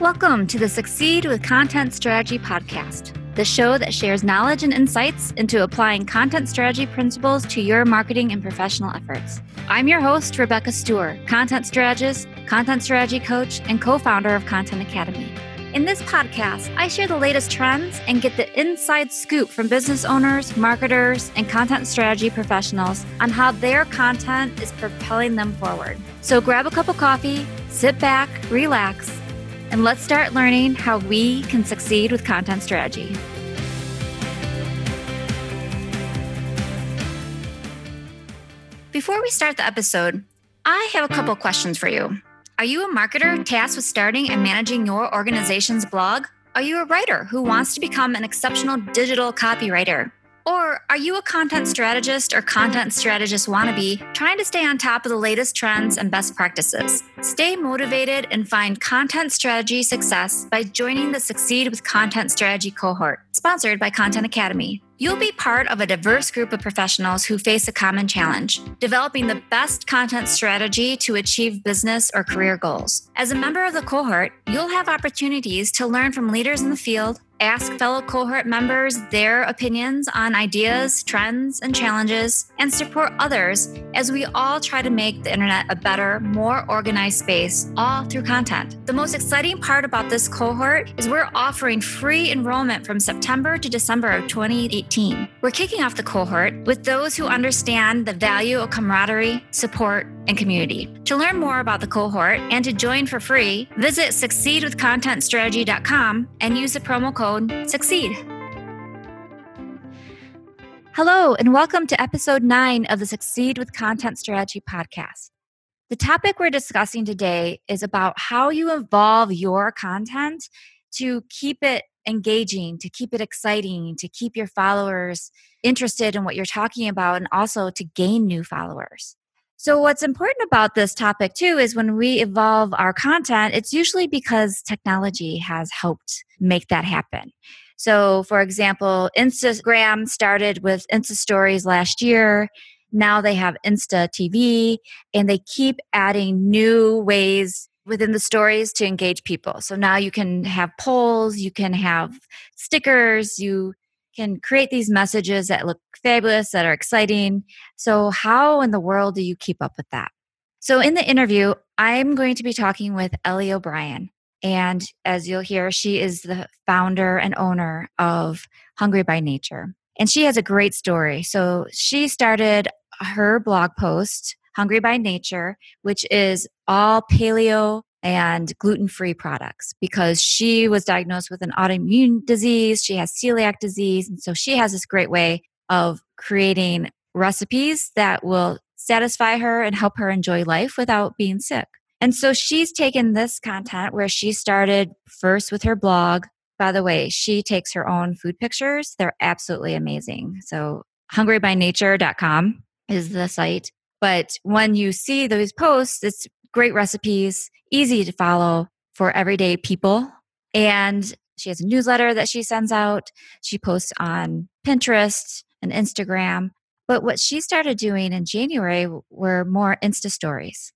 Welcome to the Succeed with Content Strategy podcast, the show that shares knowledge and insights into applying content strategy principles to your marketing and professional efforts. I'm your host, Rebecca Stewart, content strategist, content strategy coach, and co founder of Content Academy. In this podcast, I share the latest trends and get the inside scoop from business owners, marketers, and content strategy professionals on how their content is propelling them forward. So grab a cup of coffee, sit back, relax, and let's start learning how we can succeed with content strategy. Before we start the episode, I have a couple questions for you. Are you a marketer tasked with starting and managing your organization's blog? Are you a writer who wants to become an exceptional digital copywriter? Or are you a content strategist or content strategist wannabe trying to stay on top of the latest trends and best practices? Stay motivated and find content strategy success by joining the Succeed with Content Strategy cohort, sponsored by Content Academy. You'll be part of a diverse group of professionals who face a common challenge developing the best content strategy to achieve business or career goals. As a member of the cohort, you'll have opportunities to learn from leaders in the field ask fellow cohort members their opinions on ideas, trends, and challenges, and support others as we all try to make the internet a better, more organized space, all through content. The most exciting part about this cohort is we're offering free enrollment from September to December of 2018. We're kicking off the cohort with those who understand the value of camaraderie, support, and community. To learn more about the cohort and to join for free, visit succeedwithcontentstrategy.com and use the promo code SUCCEED. Hello, and welcome to episode nine of the Succeed with Content Strategy podcast. The topic we're discussing today is about how you evolve your content to keep it engaging, to keep it exciting, to keep your followers interested in what you're talking about, and also to gain new followers. So, what's important about this topic too is when we evolve our content, it's usually because technology has helped make that happen. So, for example, Instagram started with Insta Stories last year. Now they have Insta TV, and they keep adding new ways within the stories to engage people. So now you can have polls, you can have stickers, you can create these messages that look fabulous, that are exciting. So, how in the world do you keep up with that? So, in the interview, I'm going to be talking with Ellie O'Brien. And as you'll hear, she is the founder and owner of Hungry by Nature. And she has a great story. So, she started her blog post, Hungry by Nature, which is all paleo and gluten free products because she was diagnosed with an autoimmune disease. She has celiac disease. And so she has this great way of creating recipes that will satisfy her and help her enjoy life without being sick. And so she's taken this content where she started first with her blog. By the way, she takes her own food pictures. They're absolutely amazing. So hungrybynature.com is the site. But when you see those posts, it's great recipes easy to follow for everyday people. And she has a newsletter that she sends out. She posts on Pinterest and Instagram. But what she started doing in January were more Insta stories.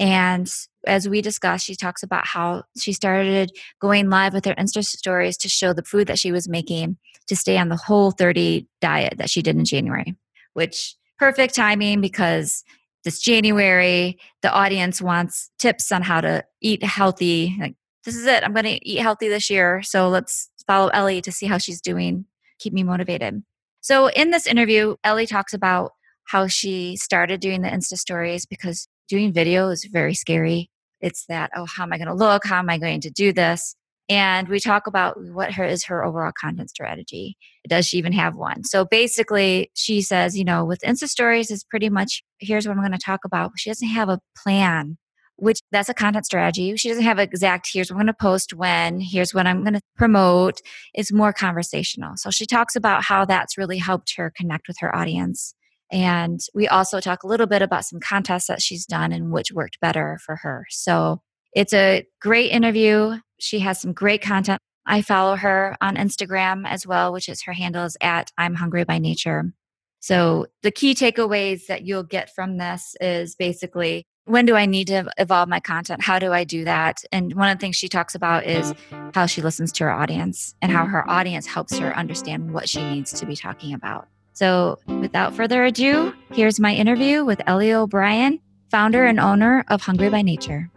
And as we discussed, she talks about how she started going live with her Insta stories to show the food that she was making to stay on the whole 30 diet that she did in January, which perfect timing because this January, the audience wants tips on how to eat healthy. Like, this is it. I'm going to eat healthy this year. So let's follow Ellie to see how she's doing. Keep me motivated. So, in this interview, Ellie talks about how she started doing the Insta stories because doing video is very scary. It's that, oh, how am I going to look? How am I going to do this? And we talk about what her is her overall content strategy. Does she even have one? So basically she says you know with insta stories is pretty much here's what i'm going to talk about she doesn't have a plan which that's a content strategy. She doesn't have exact here's what i'm going to post when here's what i'm going to promote. It's more conversational. So she talks about how that's really helped her connect with her audience. And we also talk a little bit about some contests that she's done and which worked better for her. So it's a great interview she has some great content. I follow her on Instagram as well, which is her handle is at I'm Hungry by Nature. So the key takeaways that you'll get from this is basically when do I need to evolve my content? How do I do that? And one of the things she talks about is how she listens to her audience and how her audience helps her understand what she needs to be talking about. So, without further ado, here's my interview with Ellie O'Brien, founder and owner of Hungry by Nature.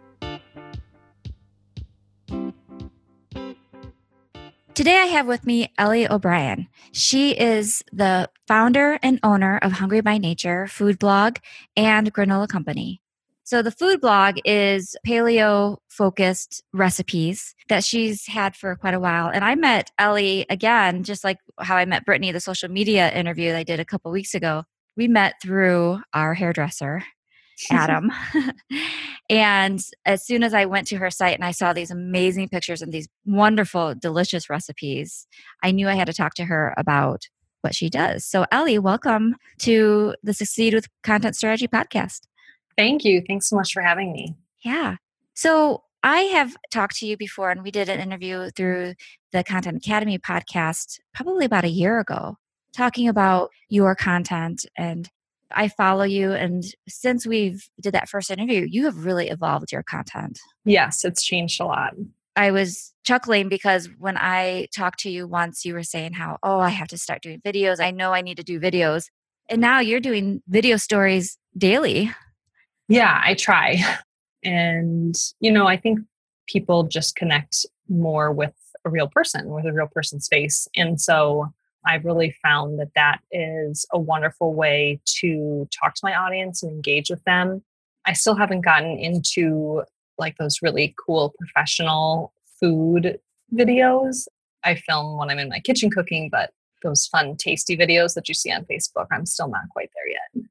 Today, I have with me Ellie O'Brien. She is the founder and owner of Hungry by Nature food blog and granola company. So, the food blog is paleo focused recipes that she's had for quite a while. And I met Ellie again, just like how I met Brittany, the social media interview I did a couple weeks ago. We met through our hairdresser Adam. and as soon as I went to her site and I saw these amazing pictures and these wonderful, delicious recipes, I knew I had to talk to her about what she does. So, Ellie, welcome to the Succeed with Content Strategy podcast. Thank you. Thanks so much for having me. Yeah. So, I have talked to you before, and we did an interview through the Content Academy podcast probably about a year ago, talking about your content and I follow you, and since we've did that first interview, you have really evolved your content. Yes, it's changed a lot. I was chuckling because when I talked to you once, you were saying how, oh, I have to start doing videos. I know I need to do videos. And now you're doing video stories daily. Yeah, I try. And, you know, I think people just connect more with a real person, with a real person's face. And so I've really found that that is a wonderful way to talk to my audience and engage with them. I still haven't gotten into like those really cool professional food videos. I film when I'm in my kitchen cooking, but those fun, tasty videos that you see on Facebook, I'm still not quite there yet.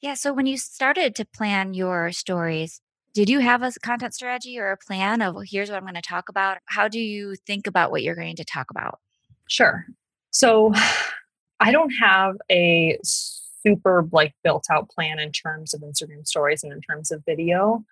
Yeah. So when you started to plan your stories, did you have a content strategy or a plan of well, here's what I'm going to talk about? How do you think about what you're going to talk about? Sure. So I don't have a super like built out plan in terms of Instagram stories and in terms of video.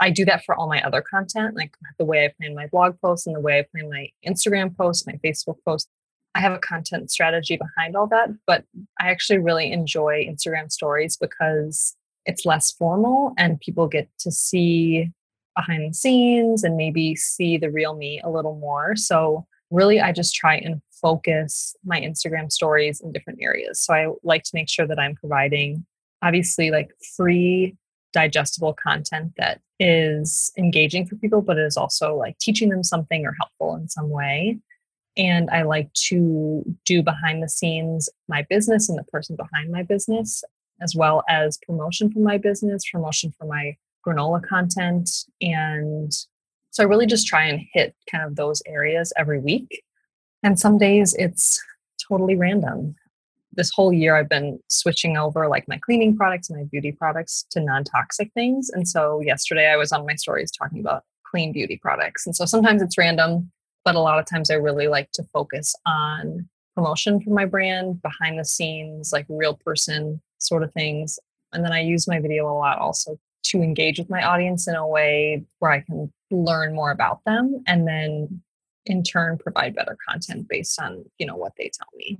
I do that for all my other content, like the way I plan my blog posts and the way I plan my Instagram posts, my Facebook posts. I have a content strategy behind all that, but I actually really enjoy Instagram stories because it's less formal and people get to see behind the scenes and maybe see the real me a little more. So, really, I just try and focus my Instagram stories in different areas. So I like to make sure that I'm providing obviously like free digestible content that is engaging for people but is also like teaching them something or helpful in some way. And I like to do behind the scenes my business and the person behind my business, as well as promotion for my business, promotion for my granola content. And so I really just try and hit kind of those areas every week. And some days it's totally random. This whole year, I've been switching over like my cleaning products and my beauty products to non toxic things. And so yesterday I was on my stories talking about clean beauty products. And so sometimes it's random, but a lot of times I really like to focus on promotion for my brand, behind the scenes, like real person sort of things. And then I use my video a lot also to engage with my audience in a way where I can learn more about them and then in turn provide better content based on you know what they tell me.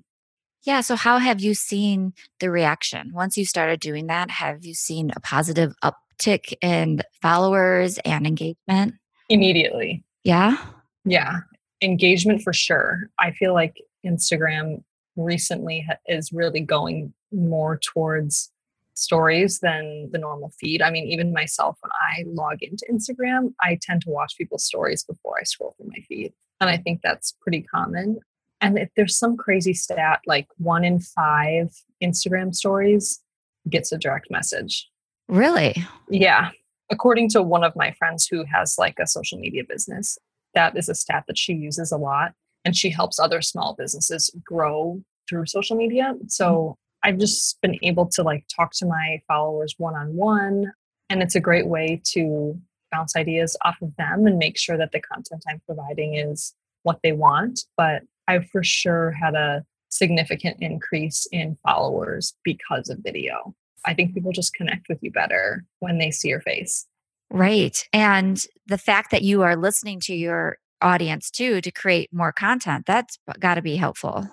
Yeah so how have you seen the reaction? Once you started doing that have you seen a positive uptick in followers and engagement? Immediately. Yeah? Yeah engagement for sure. I feel like instagram recently is really going more towards stories than the normal feed. I mean, even myself, when I log into Instagram, I tend to watch people's stories before I scroll through my feed. And I think that's pretty common. And if there's some crazy stat, like one in five Instagram stories gets a direct message. Really? Yeah. According to one of my friends who has like a social media business, that is a stat that she uses a lot. And she helps other small businesses grow through social media. So. I've just been able to like talk to my followers one on one. And it's a great way to bounce ideas off of them and make sure that the content I'm providing is what they want. But I've for sure had a significant increase in followers because of video. I think people just connect with you better when they see your face. Right. And the fact that you are listening to your audience too to create more content, that's got to be helpful.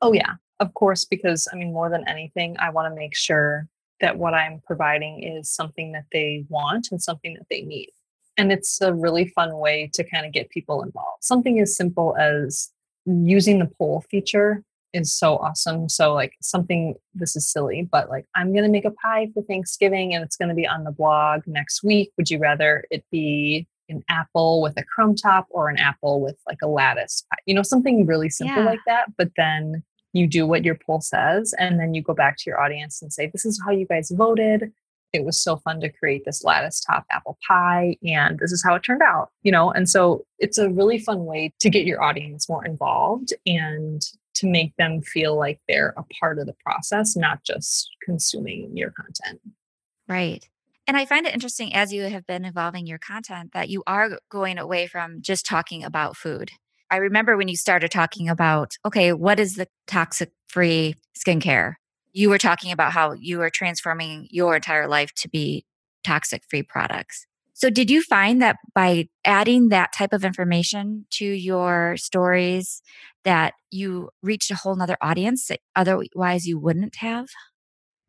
Oh, yeah, of course, because I mean, more than anything, I want to make sure that what I'm providing is something that they want and something that they need. And it's a really fun way to kind of get people involved. Something as simple as using the poll feature is so awesome. So, like, something this is silly, but like, I'm going to make a pie for Thanksgiving and it's going to be on the blog next week. Would you rather it be an apple with a crumb top or an apple with like a lattice pie? You know, something really simple yeah. like that. But then you do what your poll says and then you go back to your audience and say, This is how you guys voted. It was so fun to create this lattice top apple pie and this is how it turned out you know? And so it's a really fun way to get your audience more involved and to make them feel like they're a part of the process not just consuming your content. Right. And I find it interesting as you have been evolving your content that you are going away from just talking about food. I remember when you started talking about, okay, what is the toxic free skincare? you were talking about how you were transforming your entire life to be toxic free products. So, did you find that by adding that type of information to your stories, that you reached a whole nother audience that otherwise you wouldn't have?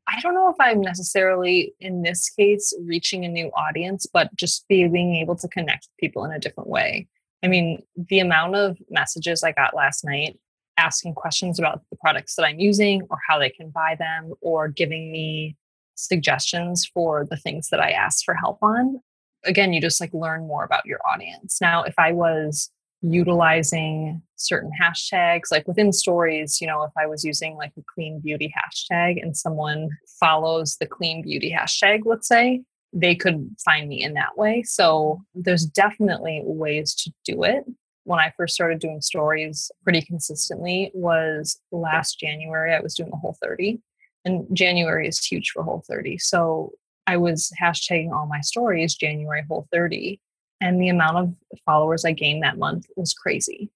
I don't know if I'm necessarily in this case reaching a new audience, but just being able to connect with people in a different way. I mean, the amount of messages I got last night asking questions about the products that I'm using or how they can buy them or giving me suggestions for the things that I asked for help on. Again, you just like learn more about your audience. Now, if I was utilizing certain hashtags, like within stories, you know, if I was using like a clean beauty hashtag and someone follows the clean beauty hashtag, let's say, they could find me in that way. So there's definitely ways to do it when I first started doing stories pretty consistently was last January. I was doing a whole 30, and January is huge for whole 30. So I was hashtagging all my stories January whole 30, and the amount of followers I gained that month was crazy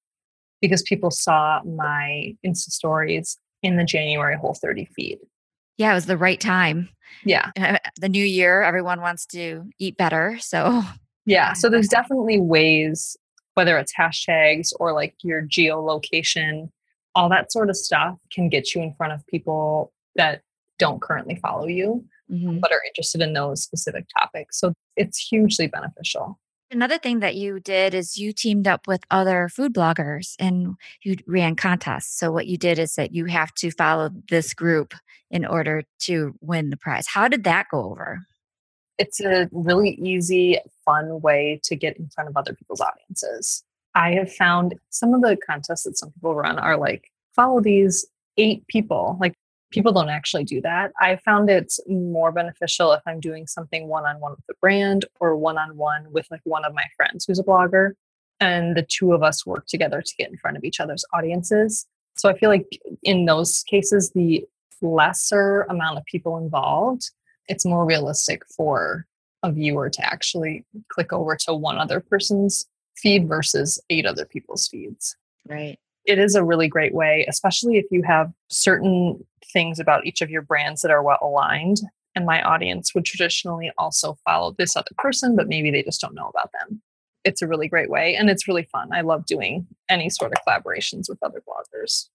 because people saw my Insta stories in the January whole 30 feed. Yeah, it was the right time. Yeah. The new year, everyone wants to eat better. So, yeah. So, there's definitely ways whether it's hashtags or like your geolocation, all that sort of stuff can get you in front of people that don't currently follow you mm-hmm. but are interested in those specific topics. So it's hugely beneficial. Another thing that you did is you teamed up with other food bloggers and you ran contests. So, what you did is that you have to follow this group in order to win the prize. How did that go over? it's a really easy, fun way to get in front of other people's audiences. I have found some of the contests that some people run are like, follow these eight people. Like, people don't actually do that. I found it's more beneficial if I'm doing something one on one with a brand or one on one with like one of my friends who's a blogger. And the two of us work together to get in front of each other's audiences. So I feel like in those cases, the lesser amount of people involved it's more realistic for a viewer to actually click over to one other person's feed versus eight other people's feeds. Right. It is a really great way, especially if you have certain things about each of your brands that are well aligned. And my audience would traditionally also follow this other person, but maybe they just don't know about them. It's a really great way and it's really fun. I love doing any sort of collaborations with other bloggers.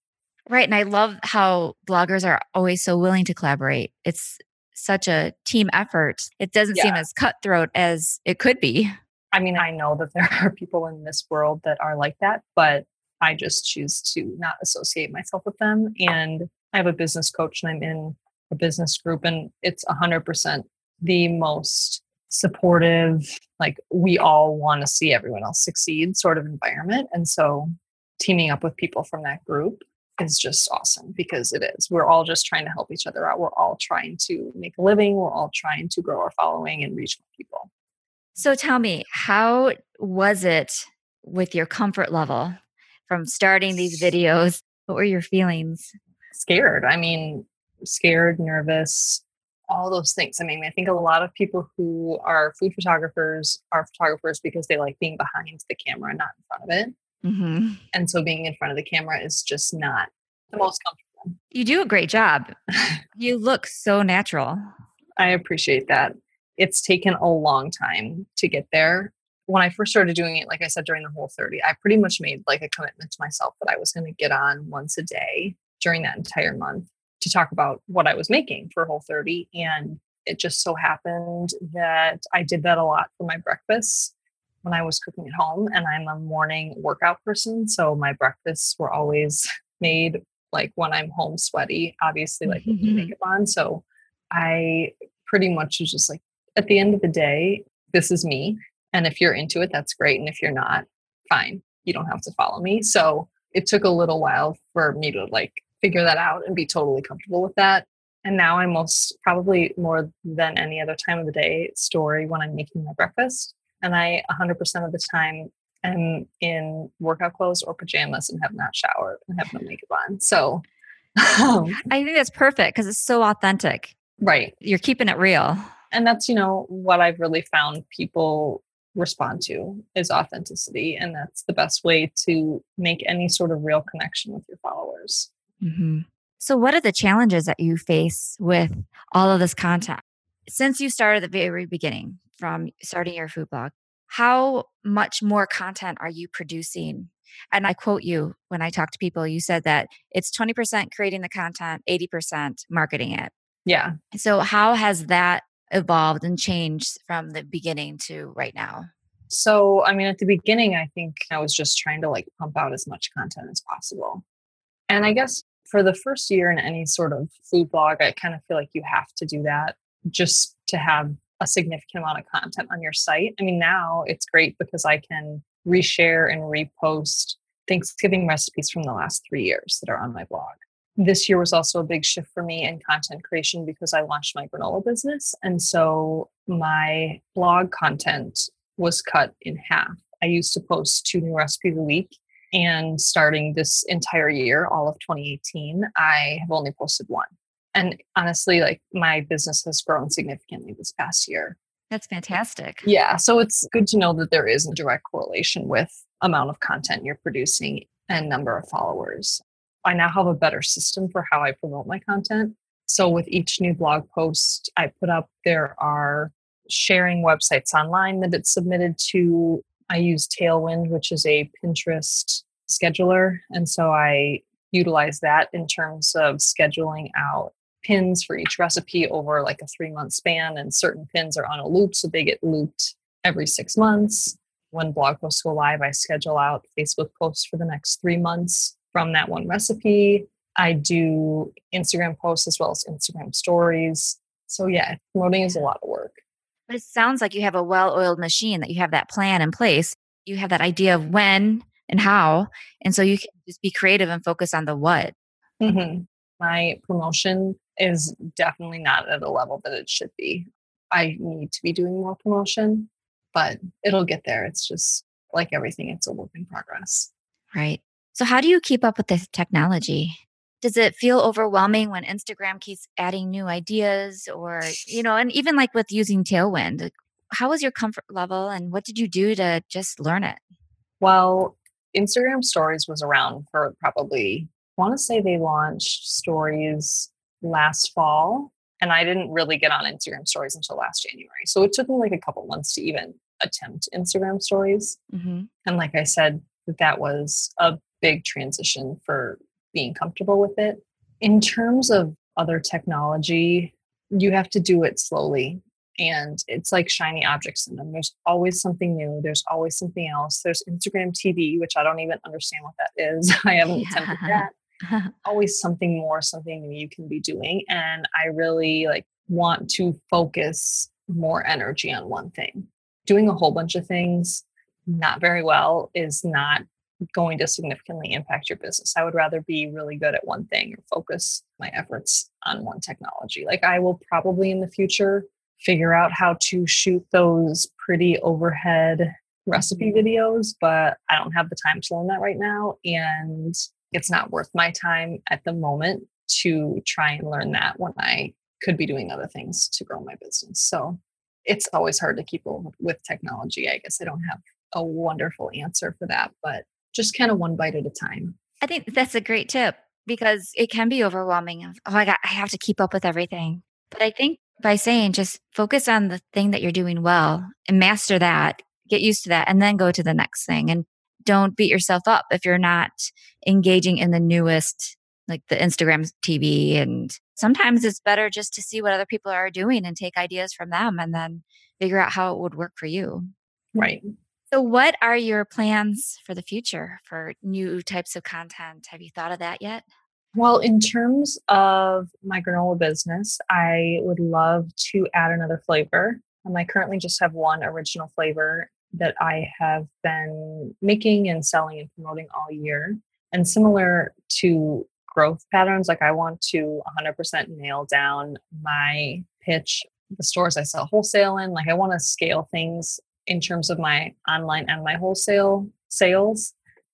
Right. And I love how bloggers are always so willing to collaborate. It's such a team effort, it doesn't yeah. seem as cutthroat as it could be. I mean, I know that there are people in this world that are like that, but I just choose to not associate myself with them. And I have a business coach and I'm in a business group, and it's 100% the most supportive, like we all want to see everyone else succeed sort of environment. And so teaming up with people from that group is just awesome because it is. We're all just trying to help each other out. We're all trying to make a living. We're all trying to grow our following and reach more people. So tell me, how was it with your comfort level from starting these videos? What were your feelings? Scared. I mean, scared, nervous, all those things. I mean, I think a lot of people who are food photographers are photographers because they like being behind the camera, not in front of it. Mm-hmm. And so being in front of the camera is just not the most comfortable. You do a great job. you look so natural. I appreciate that. It's taken a long time to get there. When I first started doing it, like I said, during the whole 30, I pretty much made like a commitment to myself that I was going to get on once a day during that entire month to talk about what I was making for Whole 30. And it just so happened that I did that a lot for my breakfast when I was cooking at home. And I'm a morning workout person. So my breakfasts were always made like when I'm home sweaty, obviously, like with makeup on. So I pretty much was just like, at the end of the day, this is me. And if you're into it, that's great. And if you're not, fine. You don't have to follow me. So it took a little while for me to like figure that out and be totally comfortable with that. And now I'm most probably more than any other time of the day story when I'm making my breakfast. And I 100% of the time am in workout clothes or pajamas and have not showered and have no makeup on. So um, I think that's perfect because it's so authentic. Right. You're keeping it real. And that's, you know, what I've really found people respond to is authenticity. And that's the best way to make any sort of real connection with your followers. Mm-hmm. So, what are the challenges that you face with all of this content? Since you started at the very beginning, from starting your food blog, how much more content are you producing? And I quote you when I talk to people, you said that it's 20% creating the content, 80% marketing it. Yeah. So, how has that evolved and changed from the beginning to right now? So, I mean, at the beginning, I think I was just trying to like pump out as much content as possible. And I guess for the first year in any sort of food blog, I kind of feel like you have to do that just to have a significant amount of content on your site. I mean, now it's great because I can reshare and repost Thanksgiving recipes from the last three years that are on my blog. This year was also a big shift for me in content creation because I launched my granola business. And so my blog content was cut in half. I used to post two new recipes a week. And starting this entire year, all of 2018, I have only posted one. And honestly, like my business has grown significantly this past year. That's fantastic. Yeah. So it's good to know that there is a direct correlation with amount of content you're producing and number of followers. I now have a better system for how I promote my content. So with each new blog post I put up, there are sharing websites online that it's submitted to. I use Tailwind, which is a Pinterest scheduler. And so I utilize that in terms of scheduling out pins for each recipe over like a three month span. And certain pins are on a loop, so they get looped every six months. When blog posts go live, I schedule out Facebook posts for the next three months from that one recipe. I do Instagram posts as well as Instagram stories. So, yeah, promoting is a lot of work. But it sounds like you have a well oiled machine, that you have that plan in place. You have that idea of when and how. And so you can just be creative and focus on the what. Mm-hmm. My promotion is definitely not at a level that it should be. I need to be doing more promotion, but it'll get there. It's just like everything, it's a work in progress. Right. So, how do you keep up with this technology? Does it feel overwhelming when Instagram keeps adding new ideas or, you know, and even like with using Tailwind? How was your comfort level and what did you do to just learn it? Well, Instagram stories was around for probably, I want to say they launched stories last fall and I didn't really get on Instagram stories until last January. So it took me like a couple months to even attempt Instagram stories. Mm-hmm. And like I said, that was a big transition for being comfortable with it. In terms of other technology, you have to do it slowly. And it's like shiny object syndrome. There's always something new. There's always something else. There's Instagram TV, which I don't even understand what that is. I haven't yeah. attempted that. always something more, something new you can be doing. And I really like want to focus more energy on one thing. Doing a whole bunch of things not very well is not going to significantly impact your business. I would rather be really good at one thing or focus my efforts on one technology. Like I will probably in the future figure out how to shoot those pretty overhead recipe mm-hmm. videos, but I don't have the time to learn that right now. And it's not worth my time at the moment to try and learn that when I could be doing other things to grow my business. So it's always hard to keep up with technology. I guess I don't have a wonderful answer for that, but just kind of one bite at a time. I think that's a great tip because it can be overwhelming of, oh, I got, I have to keep up with everything. But I think by saying just focus on the thing that you're doing well and master that, get used to that, and then go to the next thing. And don't beat yourself up if you're not engaging in the newest like the Instagram TV. And sometimes it's better just to see what other people are doing and take ideas from them and then figure out how it would work for you. Right. So, what are your plans for the future for new types of content? Have you thought of that yet? Well, in terms of my granola business, I would love to add another flavor. Um, I currently just have one original flavor that I have been making and selling and promoting all year. And similar to growth patterns, like I want to 100% nail down my pitch, the stores I sell wholesale in. Like I want to scale things in terms of my online and my wholesale sales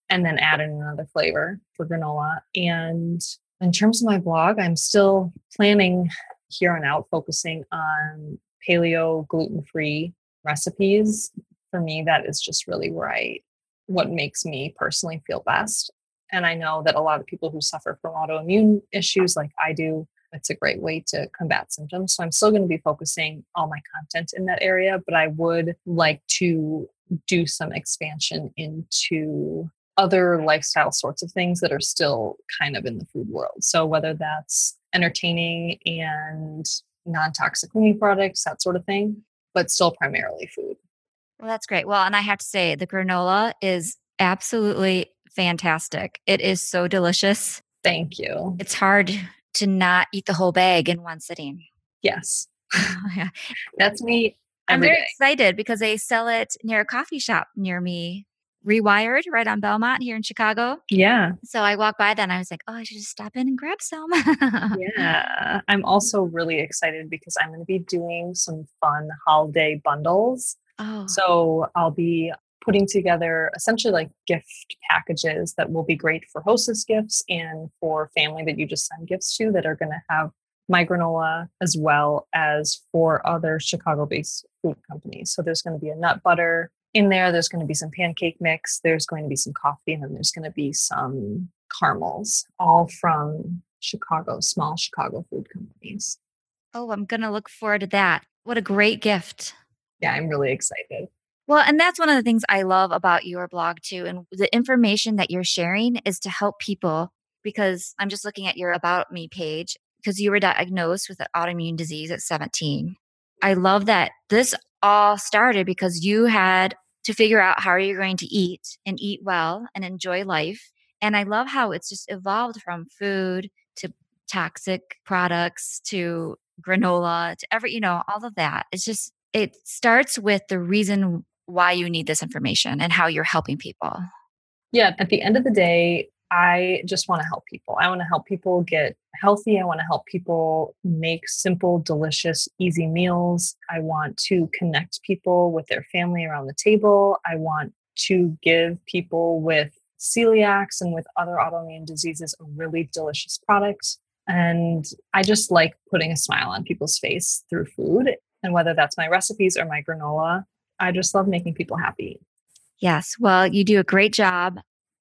and then add in another flavor for granola. And in terms of my blog, I'm still planning here on out focusing on paleo gluten free recipes. For me, that is just really where I, what makes me personally feel best. And I know that a lot of people who suffer from autoimmune issues like I do, it's a great way to combat symptoms. So I'm still going to be focusing all my content in that area, but I would like to do some expansion into other lifestyle sorts of things that are still kind of in the food world. So whether that's entertaining and non-toxic cleaning products, that sort of thing, but still primarily food. Well, that's great. Well, and I have to say the granola is absolutely fantastic. It is so delicious. Thank you. It's hard to not eat the whole bag in one sitting. Yes. Oh, yeah. That's me. I'm very day. excited because they sell it near a coffee shop near me Rewired right on Belmont here in Chicago. Yeah. So I walked by then. I was like, oh, I should just stop in and grab some. yeah. I'm also really excited because I'm going to be doing some fun holiday bundles. Oh. So I'll be putting together essentially like gift packages that will be great for hostess gifts and for family that you just send gifts to that are going to have my granola as well as for other Chicago based food companies. So there's going to be a nut butter in there. There's going to be some pancake mix. There's going to be some coffee, and then there's going to be some caramels, all from Chicago, small Chicago food companies. Oh, I'm going to look forward to that. What a great gift. Yeah, I'm really excited. Well, and that's one of the things I love about your blog too. And the information that you're sharing is to help people because I'm just looking at your About Me page because you were diagnosed with an autoimmune disease at 17. I love that this all started because you had to figure out how are you're going to eat and eat well and enjoy life. And I love how it's just evolved from food to toxic products to granola to every, you know, all of that. It's just, it starts with the reason why you need this information and how you're helping people. Yeah. At the end of the day, I just want to help people. I want to help people get healthy. I want to help people make simple, delicious, easy meals. I want to connect people with their family around the table. I want to give people with celiacs and with other autoimmune diseases a really delicious product. And I just like putting a smile on people's face through food. And whether that's my recipes or my granola, I just love making people happy. Yes. Well, you do a great job.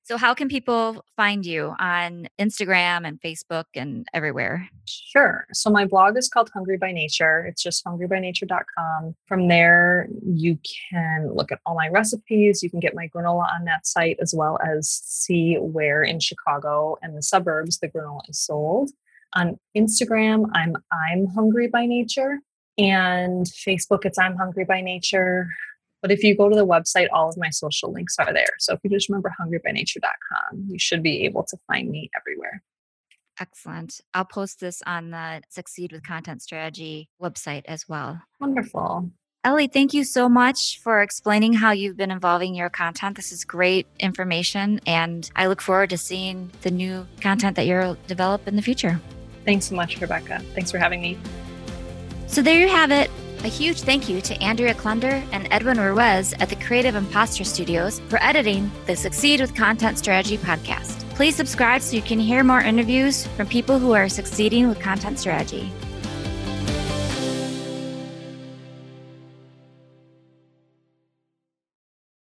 So, how can people find you on Instagram and Facebook and everywhere? Sure. So, my blog is called Hungry by Nature. It's just hungrybynature.com. From there, you can look at all my recipes. You can get my granola on that site, as well as see where in Chicago and the suburbs the granola is sold. On Instagram, I'm I'm Hungry by Nature. And Facebook, it's I'm Hungry by Nature. But if you go to the website, all of my social links are there. So if you just remember hungrybynature.com, you should be able to find me everywhere. Excellent. I'll post this on the Succeed with Content Strategy website as well. Wonderful. Ellie, thank you so much for explaining how you've been involving your content. This is great information, and I look forward to seeing the new content that you'll develop in the future. Thanks so much, Rebecca. Thanks for having me. So there you have it. A huge thank you to Andrea Klunder and Edwin Ruiz at the Creative Imposter Studios for editing the Succeed with Content Strategy podcast. Please subscribe so you can hear more interviews from people who are succeeding with content strategy.